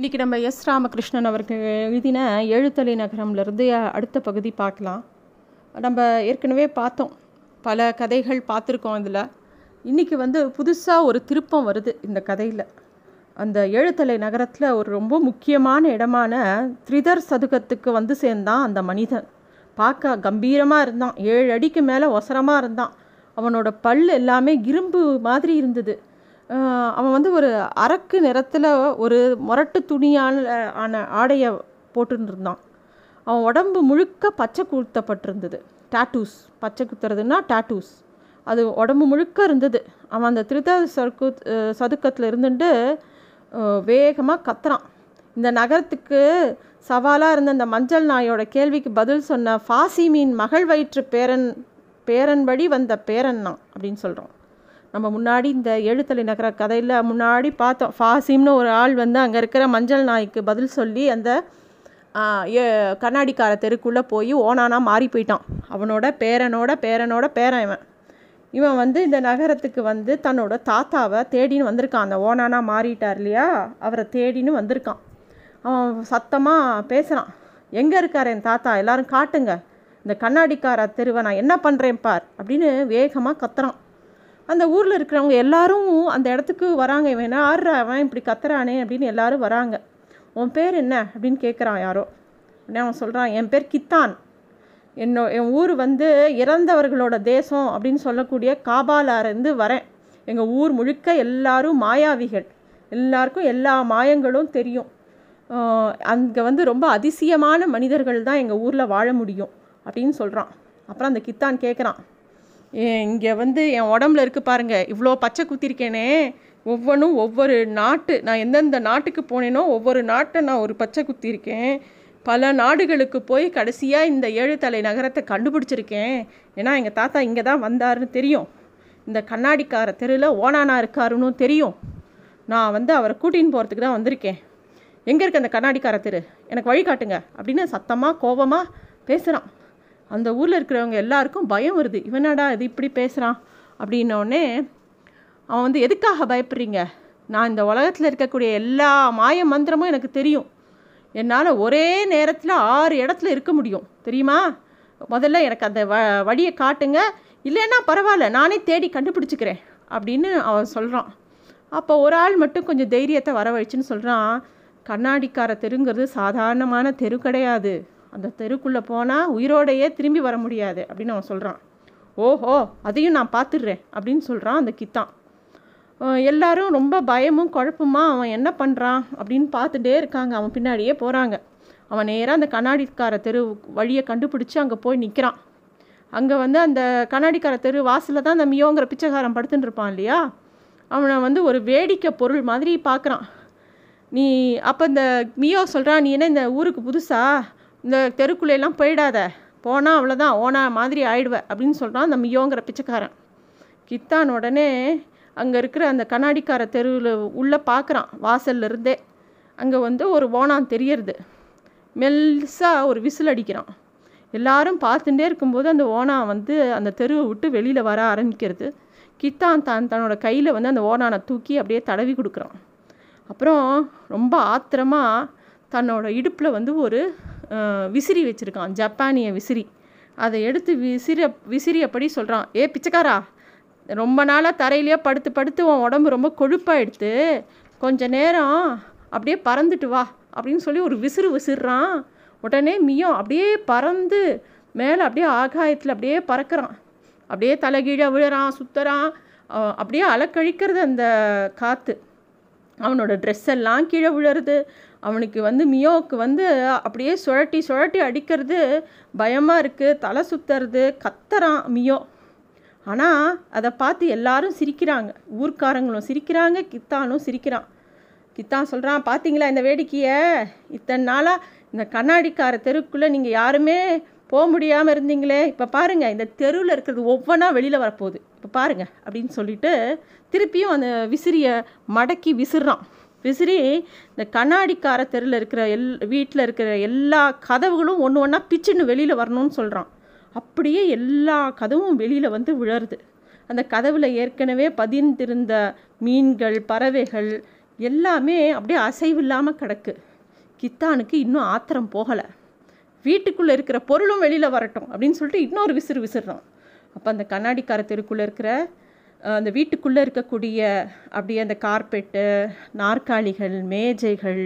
இன்றைக்கி நம்ம எஸ் ராமகிருஷ்ணன் அவர்கள் எழுதின எழுத்தலை நகரம்லேருந்து அடுத்த பகுதி பார்க்கலாம். நம்ம ஏற்கனவே பார்த்தோம். பல கதைகள் பார்த்துருக்கோம் இதில் இன்றைக்கி வந்து புதுசாக ஒரு திருப்பம் வருது இந்த கதையில். அந்த எழுத்தலை நகரத்தில் ஒரு ரொம்ப முக்கியமான இடமான த்ரிதர் சதுக்கத்துக்கு வந்து சேர்ந்தான் அந்த மனிதன். பார்க்க கம்பீரமாக இருந்தான். ஏழு அடிக்கு மேலே ஒசரமாக இருந்தான். அவனோட பல் எல்லாமே இரும்பு மாதிரி இருந்தது. அவன் வந்து ஒரு அரக்கு நிறத்தில் ஒரு முரட்டு துணியான ஆன ஆடையை போட்டுன்னு இருந்தான் அவன் உடம்பு முழுக்க பச்சை குத்தப்பட்டிருந்தது. டாட்டூஸ் பச்சை குத்துறதுன்னா டாட்டூஸ் அது உடம்பு முழுக்க இருந்தது. அவன் அந்த திருத்த சர்க்கு சதுக்கத்தில் இருந்துட்டு வேகமாக கத்துறான். இந்த நகரத்துக்கு சவாலாக இருந்த அந்த மஞ்சள் நாயோட கேள்விக்கு பதில் சொன்ன ஃபாசிமீன் மகள் வயிற்று பேரன் பேரன்படி வந்த பேரன் பேரன்னா அப்படின்னு சொல்கிறோம் நம்ம முன்னாடி இந்த எழுத்தலை நகர கதையில் முன்னாடி பார்த்தோம். ஃபாசிம்னு ஒரு ஆள் வந்து அங்கே இருக்கிற மஞ்சள் நாய்க்கு பதில் சொல்லி அந்த ஏ- கண்ணாடிக்கார தெருக்குள்ளே போய் ஓனானா மாறி போயிட்டான். அவனோட பேரனோட பேரனோட பேரன் இவன். இவன் வந்து இந்த நகரத்துக்கு வந்து தன்னோட தாத்தாவை தேடின்னு வந்திருக்கான். அந்த ஓனானா மாறிட்டார் இல்லையா? அவரை தேடின்னு வந்திருக்கான். அவன் சத்தமாக பேசுகிறான் எங்கே இருக்கார் என் தாத்தா? எல்லாரும் காட்டுங்க. இந்த கண்ணாடிக்கார தெருவை நான் என்ன பண்ணுறேன் பார்? அப்படின்னு வேகமாக கத்துறான். அந்த ஊரில் இருக்கிறவங்க எல்லாரும் அந்த இடத்துக்கு வராங்க. இவன் என்ன அவன் இப்படி கத்துறானே அப்படின்னு எல்லாரும் வராங்க. உன் பேர் என்ன? அப்படின்னு கேட்குறான் யாரோ. உடனே அவன் சொல்கிறான் என் பேர் கித்தான். என்னோ என் ஊர் வந்து இறந்தவர்களோட தேசம் அப்படின்னு சொல்லக்கூடிய காபாலாருந்து வரேன். எங்கள் ஊர் முழுக்க எல்லாரும் மாயாவிகள். எல்லாருக்கும் எல்லா மாயங்களும் தெரியும். அங்கே வந்து ரொம்ப அதிசயமான மனிதர்கள் தான் எங்கள் ஊரில் வாழ முடியும் அப்படின்னு சொல்கிறான் அப்புறம் அந்த கித்தான் கேட்குறான் இங்கே வந்து என் உடம்புல இருக்கு பாருங்கள் இவ்வளோ பச்சை குத்திருக்கேனே. ஒவ்வொன்றும் ஒவ்வொரு நாட்டு நான் எந்தெந்த நாட்டுக்கு போனேனோ ஒவ்வொரு நாட்டை நான் ஒரு பச்சை குத்திருக்கேன். பல நாடுகளுக்கு போய் கடைசியாக இந்த ஏழு தலை நகரத்தை கண்டுபிடிச்சிருக்கேன். ஏன்னா எங்கள் தாத்தா இங்கே தான் வந்தாருன்னு தெரியும். இந்த கண்ணாடிக்கார தெருவில் ஓனானா இருக்காருன்னு தெரியும். நான் வந்து அவரை கூட்டின்னு போகிறதுக்கு தான் வந்திருக்கேன். எங்கே இருக்கு அந்த கண்ணாடிக்கார தெரு? எனக்கு வழிகாட்டுங்க அப்படின்னு சத்தமாக கோபமாக பேசுகிறான் அந்த ஊரில் இருக்கிறவங்க எல்லாருக்கும் பயம் வருது. இவனாடா இது இப்படி பேசுகிறான் அப்படின்னோடனே அவன் வந்து எதுக்காக பயப்படுறீங்க? நான் இந்த உலகத்தில் இருக்கக்கூடிய எல்லா மாய மந்திரமும் எனக்கு தெரியும். என்னால் ஒரே நேரத்தில் ஆறு இடத்துல இருக்க முடியும். தெரியுமா? முதல்ல எனக்கு அந்த வ வழியை காட்டுங்க. இல்லைன்னா பரவாயில்ல நானே தேடி கண்டுபிடிச்சிக்கிறேன். அப்படின்னு அவன் சொல்கிறான் அப்போ ஒரு ஆள் மட்டும் கொஞ்சம் தைரியத்தை வரவழைச்சின்னு சொல்கிறான் கண்ணாடிக்கார தெருங்கிறது சாதாரணமான தெரு கிடையாது. அந்த தெருக்குள்ளே போனால் உயிரோடையே திரும்பி வர முடியாது அப்படின்னு அவன் சொல்கிறான் ஓஹோ அதையும் நான் பார்த்துடுறேன் அப்படின்னு சொல்கிறான் அந்த கித்தான் எல்லாரும் ரொம்ப பயமும் குழப்பமாக அவன் என்ன பண்ணுறான் அப்படின்னு பார்த்துட்டே இருக்காங்க. அவன் பின்னாடியே போகிறாங்க அவன் நேராக அந்த கண்ணாடிக்கார தெரு வழியை கண்டுபிடிச்சி அங்கே போய் நிற்கிறான் அங்கே வந்து அந்த கண்ணாடிக்கார தெரு வாசலில் தான் அந்த மியோங்கிற பிச்சைக்காரன் படுத்துட்டு இருப்பான் இல்லையா? அவனை வந்து ஒரு வேடிக்கை பொருள் மாதிரி பார்க்குறான். நீ அப்போ இந்த மியோ சொல்கிறான் நீ என்ன இந்த ஊருக்கு புதுசா? இந்த தெருக்குள்ளெல்லாம் போயிடாத. போனால் அவ்வளோதான் ஓனா மாதிரி ஆயிடுவ அப்படின்னு சொல்கிறான் அந்த மியோங்கிற பிச்சைக்காரன். கித்தான் உடனே அங்கே இருக்கிற அந்த கண்ணாடிக்கார தெருவில் உள்ளே பார்க்குறான் வாசல்ல இருந்தே. அங்கே வந்து ஒரு ஓனான் தெரியறது. மெல்சாக ஒரு விசில் அடிக்கிறான். எல்லாரும் பார்த்துட்டே இருக்கும்போது அந்த ஓனா வந்து அந்த தெருவை விட்டு வெளியில் வர ஆரம்பிக்கிறது. கித்தான் தான் தன்னோட கையில் வந்து அந்த ஓனானை தூக்கி அப்படியே தடவி கொடுக்குறான். அப்புறம் ரொம்ப ஆத்திரமாக தன்னோட இடுப்பில் வந்து ஒரு விசிறி வச்சுருக்கான் ஜப்பானிய விசிறி. அதை எடுத்து விசிற விசிறியப்படி சொல்கிறான் ஏ பிச்சைக்காரா ரொம்ப நாளாக தரையிலேயே படுத்து படுத்து உன் உடம்பு ரொம்ப கொழுப்பாயிடுத்து. கொஞ்ச நேரம் அப்படியே பறந்துட்டு வா அப்படின்னு சொல்லி ஒரு விசிறு விசிறான். உடனே மியம் அப்படியே பறந்து மேலே அப்படியே ஆகாயத்தில் அப்படியே பறக்கிறான். அப்படியே தலைகீழே விழுறான் சுத்துறான். அப்படியே அலக்கழிக்கிறது அந்த காற்று அவனோட ட்ரெஸ் எல்லாம் கீழே விழுறது அவனுக்கு வந்து மியோவுக்கு வந்து அப்படியே சுழட்டி சுழட்டி அடிக்கிறது பயமாக இருக்குது தலை சுத்துறது கத்துறான் மியோ. ஆனால் அதை பார்த்து எல்லாரும் சிரிக்கிறாங்க. ஊர்க்காரங்களும் சிரிக்கிறாங்க கித்தானும் சிரிக்கிறான். கித்தான் சொல்கிறான் பார்த்தீங்களா இந்த வேடிக்கையை? இத்தனை நாளாக இந்த கண்ணாடிக்கார தெருக்குள்ளே நீங்கள் யாருமே போக முடியாமல் இருந்தீங்களே. இப்போ பாருங்கள் இந்த தெருவில் இருக்கிறது ஒவ்வொன்றா வெளியில் வரப்போகுது. இப்போ பாருங்கள் அப்படின்னு சொல்லிட்டு திருப்பியும் அந்த விசிறியை மடக்கி விசிறான். விசிறி இந்த கண்ணாடிக்கார தெருவில் இருக்கிற எல் வீட்டில் இருக்கிற எல்லா கதவுகளும் ஒன்று ஒன்றா பிச்சுன்னு வெளியில் வரணும்னு சொல்கிறான் அப்படியே எல்லா கதவும் வெளியில் வந்து விழருது. அந்த கதவில் ஏற்கனவே பதிந்திருந்த மீன்கள் பறவைகள் எல்லாமே அப்படியே அசைவு இல்லாமல் கிடக்கு. கித்தானுக்கு இன்னும் ஆத்திரம் போகலை. வீட்டுக்குள்ளே இருக்கிற பொருளும் வெளியில் வரட்டும் அப்படின்னு சொல்லிட்டு இன்னொரு விசிறு விசிறான் அப்போ அந்த கண்ணாடிக்கார தெருக்குள்ளே இருக்கிற அந்த வீட்டுக்குள்ளே இருக்கக்கூடிய அப்படியே அந்த கார்பெட்டு நாற்காலிகள் மேஜைகள்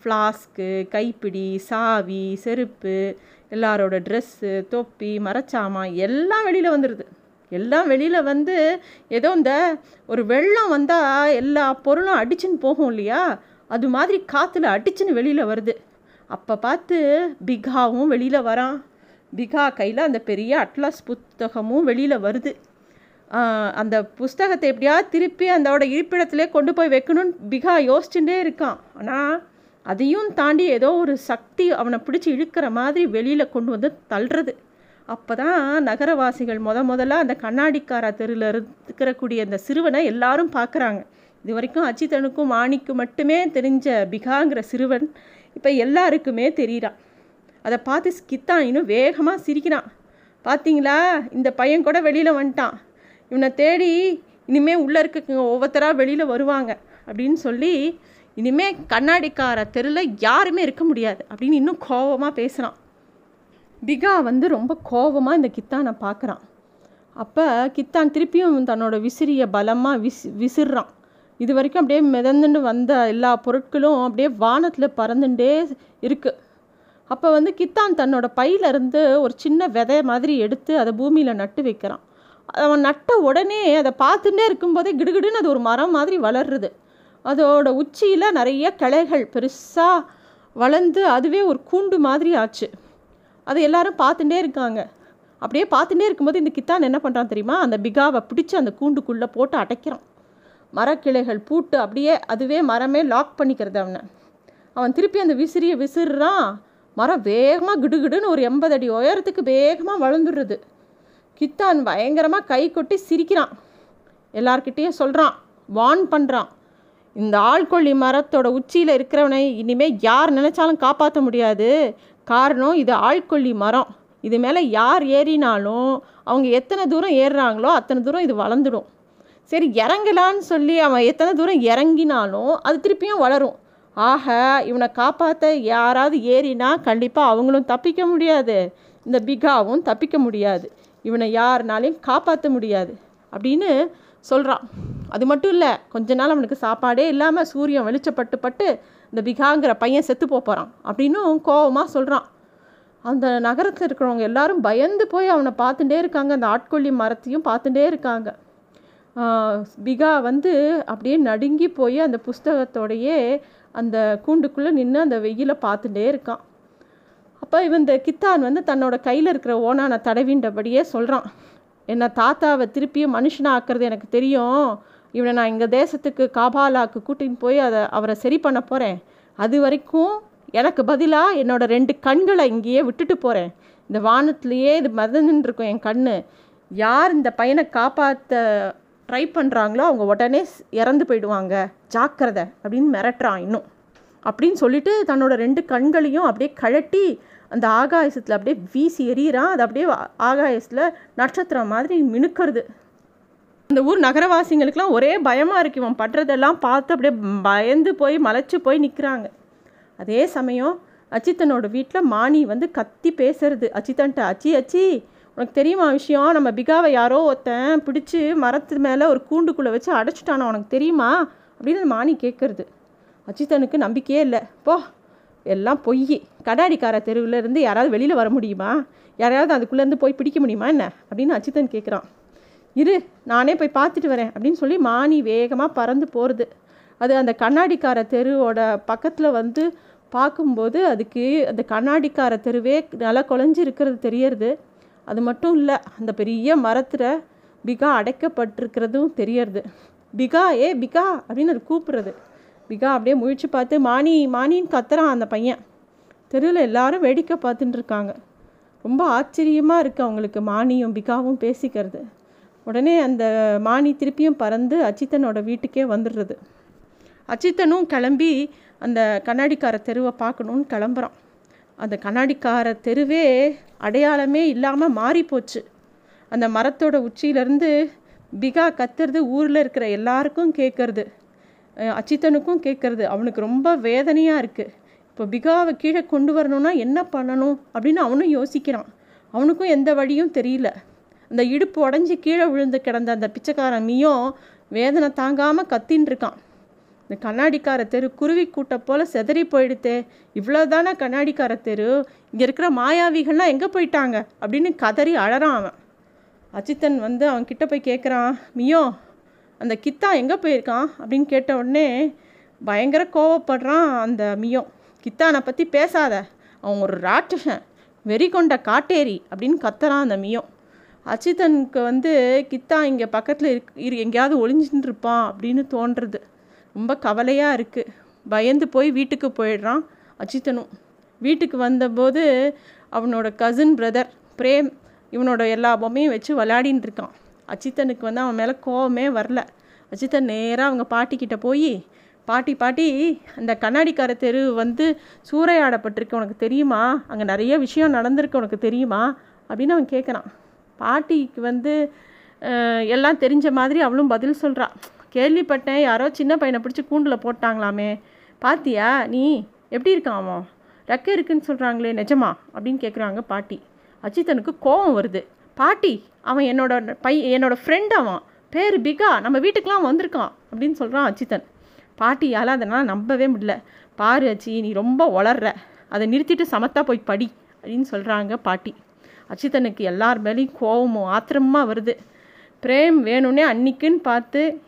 ஃப்ளாஸ்க்கு கைப்பிடி சாவி செருப்பு எல்லாரோட ட்ரெஸ்ஸு தொப்பி மரச்சாமான் எல்லாம் வெளியில் வந்துடுது எல்லாம் வெளியில் வந்து ஏதோ இந்த ஒரு வெள்ளம் வந்தால் எல்லா பொருளும் அடிச்சுன்னு போகும் இல்லையா? அது மாதிரி காற்றுல அடிச்சுன்னு வெளியில் வருது. அப்போ பார்த்து பிகாவும் வெளியில் வரான். பிகா கையில் அந்த பெரிய அட்லாஸ் புத்தகமும் வெளியில் வருது. அந்த புஸ்தகத்தை எப்படியாவது திருப்பி அந்தோட இருப்பிடத்திலே கொண்டு போய் வைக்கணும்னு பிகா யோசிச்சுட்டே இருக்கான். ஆனால் அதையும் தாண்டி ஏதோ ஒரு சக்தி அவனை பிடிச்சி இழுக்கிற மாதிரி வெளியில் கொண்டு வந்து தள்ளுறது. அப்போ தான் நகரவாசிகள் முத முதல்ல அந்த கண்ணாடிக்கார தெருவில் இருக்கிறக்கூடிய அந்த சிறுவனை எல்லாரும் பார்க்குறாங்க. இது வரைக்கும் அச்சித்தனுக்கும் மாணிக்கு மட்டுமே தெரிஞ்ச பிகாங்கிற சிறுவன் இப்போ எல்லாருக்குமே தெரியிறான் அதை பார்த்து ஸ்கித்தான் இன்னும் வேகமாக சிரிக்கிறான் பார்த்தீங்களா இந்த பையன் கூட வெளியில் வந்துட்டான். இவனை தேடி இனிமேல் உள்ளே இருக்க ஒவ்வொருத்தராக வெளியில் வருவாங்க அப்படின்னு சொல்லி இனிமேல் கண்ணாடிக்கார தெருவில் யாருமே இருக்க முடியாது அப்படின்னு இன்னும் கோபமாக பேசுகிறான் பிகா வந்து ரொம்ப கோபமாக இந்த கித்தானை பார்க்குறான் அப்போ கித்தான் திருப்பியும் தன்னோட விசிறியை பலமாக விசி விசிறான். இது வரைக்கும் அப்படியே மிதந்துட்டு வந்த எல்லா பொருட்களும் அப்படியே வானத்தில் பறந்துட்டே இருக்குது அப்போ வந்து கித்தான் தன்னோட பையிலேருந்து ஒரு சின்ன விதை மாதிரி எடுத்து அதை பூமியில் நட்டு வைக்கிறான். அவன் நட்ட உடனே அதை பார்த்துட்டே இருக்கும்போதே கிடுகிடுன்னு அது ஒரு மரம் மாதிரி வளருது அதோட உச்சியில் நிறைய கிளைகள் பெருசாக வளர்ந்து அதுவே ஒரு கூண்டு மாதிரி ஆச்சு. அதை எல்லாரும் பார்த்துட்டே இருக்காங்க. அப்படியே பார்த்துட்டே இருக்கும்போது இந்த கித்தான் என்ன பண்ணுறான் தெரியுமா? அந்த பிகாவை பிடிச்சி அந்த கூண்டுக்குள்ளே போட்டு அடைக்கிறான். மரக்கிளைகள் பூட்டு அப்படியே அதுவே மரமே லாக் பண்ணிக்கிறது அவனை. அவன் திருப்பி அந்த விசிறியை விசிறான். மரம் வேகமாக கிடுகிடுன்னு ஒரு எண்பது அடி உயரத்துக்கு வேகமாக வளர்ந்துடுறது. கித்தான் பயங்கரமாக கை கொட்டி சிரிக்கிறான். எல்லார்கிட்டேயும் சொல்கிறான் வான் பண்ணுறான் இந்த ஆள்கொல்லி மரத்தோட உச்சியில் இருக்கிறவனை இனிமேல் யார் நினச்சாலும் காப்பாற்ற முடியாது. காரணம் இது ஆள்கொல்லி மரம். இது மேலே யார் ஏறினாலும் அவங்க எத்தனை தூரம் ஏறுறாங்களோ அத்தனை தூரம் இது வளர்ந்துடும். சரி இறங்கலான்னு சொல்லி அவன் எத்தனை தூரம் இறங்கினாலும் அது திருப்பியும் வளரும். ஆக இவனை காப்பாற்ற யாராவது ஏறினா கண்டிப்பாக அவங்களும் தப்பிக்க முடியாது. இந்த பிகாவும் தப்பிக்க முடியாது. இவனை யாருனாலையும் காப்பாற்ற முடியாது அப்படின்னு சொல்கிறான் அது மட்டும் இல்லை கொஞ்ச நாள் அவனுக்கு சாப்பாடே இல்லாமல் சூரியன் வெளிச்சப்பட்டு பட்டு இந்த பிகாங்கிற பையன் செத்து போகிறான் அப்படின்னும் கோபமாக சொல்கிறான் அந்த நகரத்தில் இருக்கிறவங்க எல்லாரும் பயந்து போய் அவனை பார்த்துட்டே இருக்காங்க. அந்த ஆட்கொல்லி மரத்தையும் பார்த்துட்டே இருக்காங்க. பிகா வந்து அப்படியே நடுங்கி போய் அந்த புஸ்தகத்தோடையே அந்த கூண்டுக்குள்ளே நின்று அந்த வெயிலை பார்த்துட்டே இருக்கான். அப்போ இவன் இந்த கித்தான் வந்து தன்னோட கையில் இருக்கிற ஓனான தடவின்றபடியே சொல்கிறான் என்னை தாத்தாவை திருப்பியும் மனுஷனாக ஆக்கிறது எனக்கு தெரியும். இவனை நான் எங்கள் தேசத்துக்கு காபாலாக்கு கூட்டின்னு போய் அதை அவரை சரி பண்ண போகிறேன் அது வரைக்கும் எனக்கு பதிலாக என்னோடய ரெண்டு கண்களை இங்கேயே விட்டுட்டு போகிறேன் இந்த வானத்துலேயே இது மதந்துன்னு இருக்கும் என் கண் யார் இந்த பையனை காப்பாற்ற ட்ரை பண்ணுறாங்களோ அவங்க உடனே இறந்து போயிடுவாங்க. ஜாக்கிரதை அப்படின்னு மிரட்டுறான் இன்னும். அப்படின்னு சொல்லிட்டு தன்னோட ரெண்டு கண்களையும் அப்படியே கழட்டி அந்த ஆகாயசத்தில் அப்படியே வீசி எறிகிறான் அது அப்படியே ஆகாயத்தில் நட்சத்திரம் மாதிரி மினுக்கிறது. அந்த ஊர் நகரவாசிங்களுக்கெல்லாம் ஒரே பயமாக இருக்கு. இவன் படுறதெல்லாம் பார்த்து அப்படியே பயந்து போய் மலைச்சு போய் நிற்கிறாங்க அதே சமயம் அச்சித்தனோட வீட்டில் மாணி வந்து கத்தி பேசுறது. அச்சித்தன்ட்ட அச்சி அச்சி உனக்கு தெரியுமா விஷயம்? நம்ம பிகாவை யாரோ ஒருத்தன் பிடிச்சி மரத்து மேலே ஒரு கூண்டுக்குள்ளே வச்சு அடைச்சிட்டானோ உனக்கு தெரியுமா? அப்படின்னு மாணி கேட்குறது அச்சித்தனுக்கு நம்பிக்கையே இல்லை. போ எல்லாம் பொய் கடாடிக்கார தெருவில் இருந்து யாராவது வெளியில் வர முடியுமா? யாராவது அதுக்குள்ளேருந்து போய் பிடிக்க முடியுமா என்ன? அப்படின்னு அச்சித்தன் கேட்குறான் இரு நானே போய் பார்த்துட்டு வரேன் அப்படின்னு சொல்லி மானி வேகமாக பறந்து போகிறது அது அந்த கண்ணாடிக்கார தெருவோட பக்கத்தில் வந்து பார்க்கும்போது அதுக்கு அந்த கண்ணாடிக்கார தெருவே நல்லா குழஞ்சி இருக்கிறது தெரியறது. அது மட்டும் இல்லை அந்த பெரிய மரத்தில் பிகா அடைக்கப்பட்டிருக்கிறதும் தெரியறது. பிகா ஏ பிகா அப்படின்னு அது கூப்பிட்றது. பிகா அப்படியே முழிச்சு பார்த்து மானி மானின்னு கத்துறான் அந்த பையன். தெருவில் எல்லாரும் வேடிக்கை பார்த்துட்டு இருக்காங்க. ரொம்ப ஆச்சரியமாக இருக்குது அவங்களுக்கு மானியும் பிகாவும் பேசிக்கிறது. உடனே அந்த மானி திருப்பியும் பறந்து அச்சித்தனோட வீட்டுக்கே வந்துடுறது. அச்சித்தனும் கிளம்பி அந்த கண்ணாடிக்கார தெருவை பார்க்கணுன்னு கிளம்புறான். அந்த கண்ணாடிக்கார தெருவே அடையாளமே இல்லாமல் மாறி போச்சு அந்த மரத்தோட உச்சியிலேருந்து பிகா கத்துறது ஊரில் இருக்கிற எல்லாருக்கும் கேட்குறது அச்சித்தனுக்கும் கேட்கறது அவனுக்கு ரொம்ப வேதனையாக இருக்குது இப்போ பிகாவை கீழே கொண்டு வரணும்னா என்ன பண்ணணும் அப்படின்னு அவனும் யோசிக்கிறான். அவனுக்கும் எந்த வழியும் தெரியல. அந்த இடுப்பு உடஞ்சி கீழே விழுந்து கிடந்த அந்த பிச்சைக்காரன் மீயும் வேதனை தாங்காமல் கத்தின்னு இருக்கான் இந்த கண்ணாடிக்கார தெரு குருவி கூட்ட போல் செதறி போயிடுத்தே. இவ்வளோ தானே கண்ணாடிக்கார தெரு? இங்கே இருக்கிற மாயாவிகள்லாம் எங்கே போயிட்டாங்க? அப்படின்னு கதறி அழறான் அவன். அஜித்தன் வந்து அவன் கிட்ட போய் கேட்குறான் மியோ அந்த கித்தா எங்கே போயிருக்கான்? அப்படின்னு கேட்ட உடனே பயங்கர கோவப்படுறான் அந்த மியோ. கித்தானை பற்றி பேசாத. அவன் ஒரு ராட்சசன். வெறி கொண்ட காட்டேரி. அப்படின்னு கத்துறான் அந்த மியோ. அச்சித்தனுக்கு வந்து கித்தா இங்கே பக்கத்தில் இரு எங்கேயாவது ஒளிஞ்சுட்டு இருப்பான் அப்படின்னு தோன்றுறது ரொம்ப கவலையாக இருக்குது பயந்து போய் வீட்டுக்கு போயிடுறான் அச்சித்தனும் வீட்டுக்கு வந்தபோது அவனோட கசின் பிரதர் பிரேம் இவனோட எல்லா பொம்மையும் வச்சு விளையாடின்னு இருக்கான். அச்சித்தனுக்கு வந்து அவன் மேலே கோவமே வரல. அஜித்தன் நேராக அவங்க பாட்டிக்கிட்ட போய் பாட்டி பாட்டி அந்த கண்ணாடிக்கார தெரு வந்து சூறையாடப்பட்டிருக்கு. உனக்கு தெரியுமா? அங்கே நிறைய விஷயம் நடந்திருக்கு. உனக்கு தெரியுமா? அப்படின்னு அவன் கேட்குறான் பாட்டிக்கு வந்து எல்லாம் தெரிஞ்ச மாதிரி அவளும் பதில் சொல்கிறான் கேள்விப்பட்டேன். யாரோ சின்ன பையனை பிடிச்சி கூண்டில் போட்டாங்களாமே. பாத்தியா நீ? எப்படி இருக்கான் அவன்? ரெக்க இருக்குன்னு சொல்கிறாங்களே நிஜமா? அப்படின்னு கேட்குறாங்க பாட்டி. அஜித்தனுக்கு கோபம் வருது. பாட்டி அவன் என்னோட பை என்னோட ஃப்ரெண்ட் அவன். பேர் பிகா. நம்ம வீட்டுக்கெலாம் வந்திருக்கான் அப்படின்னு சொல்கிறான் அச்சித்தன் பாட்டியால் அதனால் நம்பவே முடியல. பாரு அச்சி நீ ரொம்ப வளர்ற. அதை நிறுத்திட்டு சமத்தா போய் படி அப்படின்னு சொல்கிறாங்க பாட்டி. அச்சித்தனுக்கு எல்லார் மேலேயும் கோபமும் ஆத்திரமாக வருது. பிரேம் வேணும்னே அன்னிக்குன்னு பார்த்து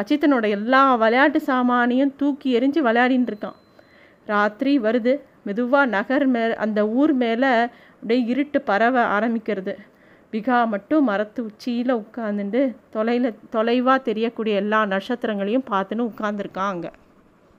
அச்சித்தனோட எல்லா விளையாட்டு சாமானையும் தூக்கி எரிஞ்சு விளையாடின்னு இருக்கான். ராத்திரி வருது. மெதுவாக நகர் மே அந்த ஊர் மேலே அப்படியே இருட்டு பரவ ஆரம்பிக்கிறது. பிகா மட்டும் மரத்து உச்சியில் உட்காந்துட்டு தொலைவில் தொலைவாக தெரியக்கூடிய எல்லா நட்சத்திரங்களையும் பார்த்துன்னு உட்காந்துருக்கான் அங்கே.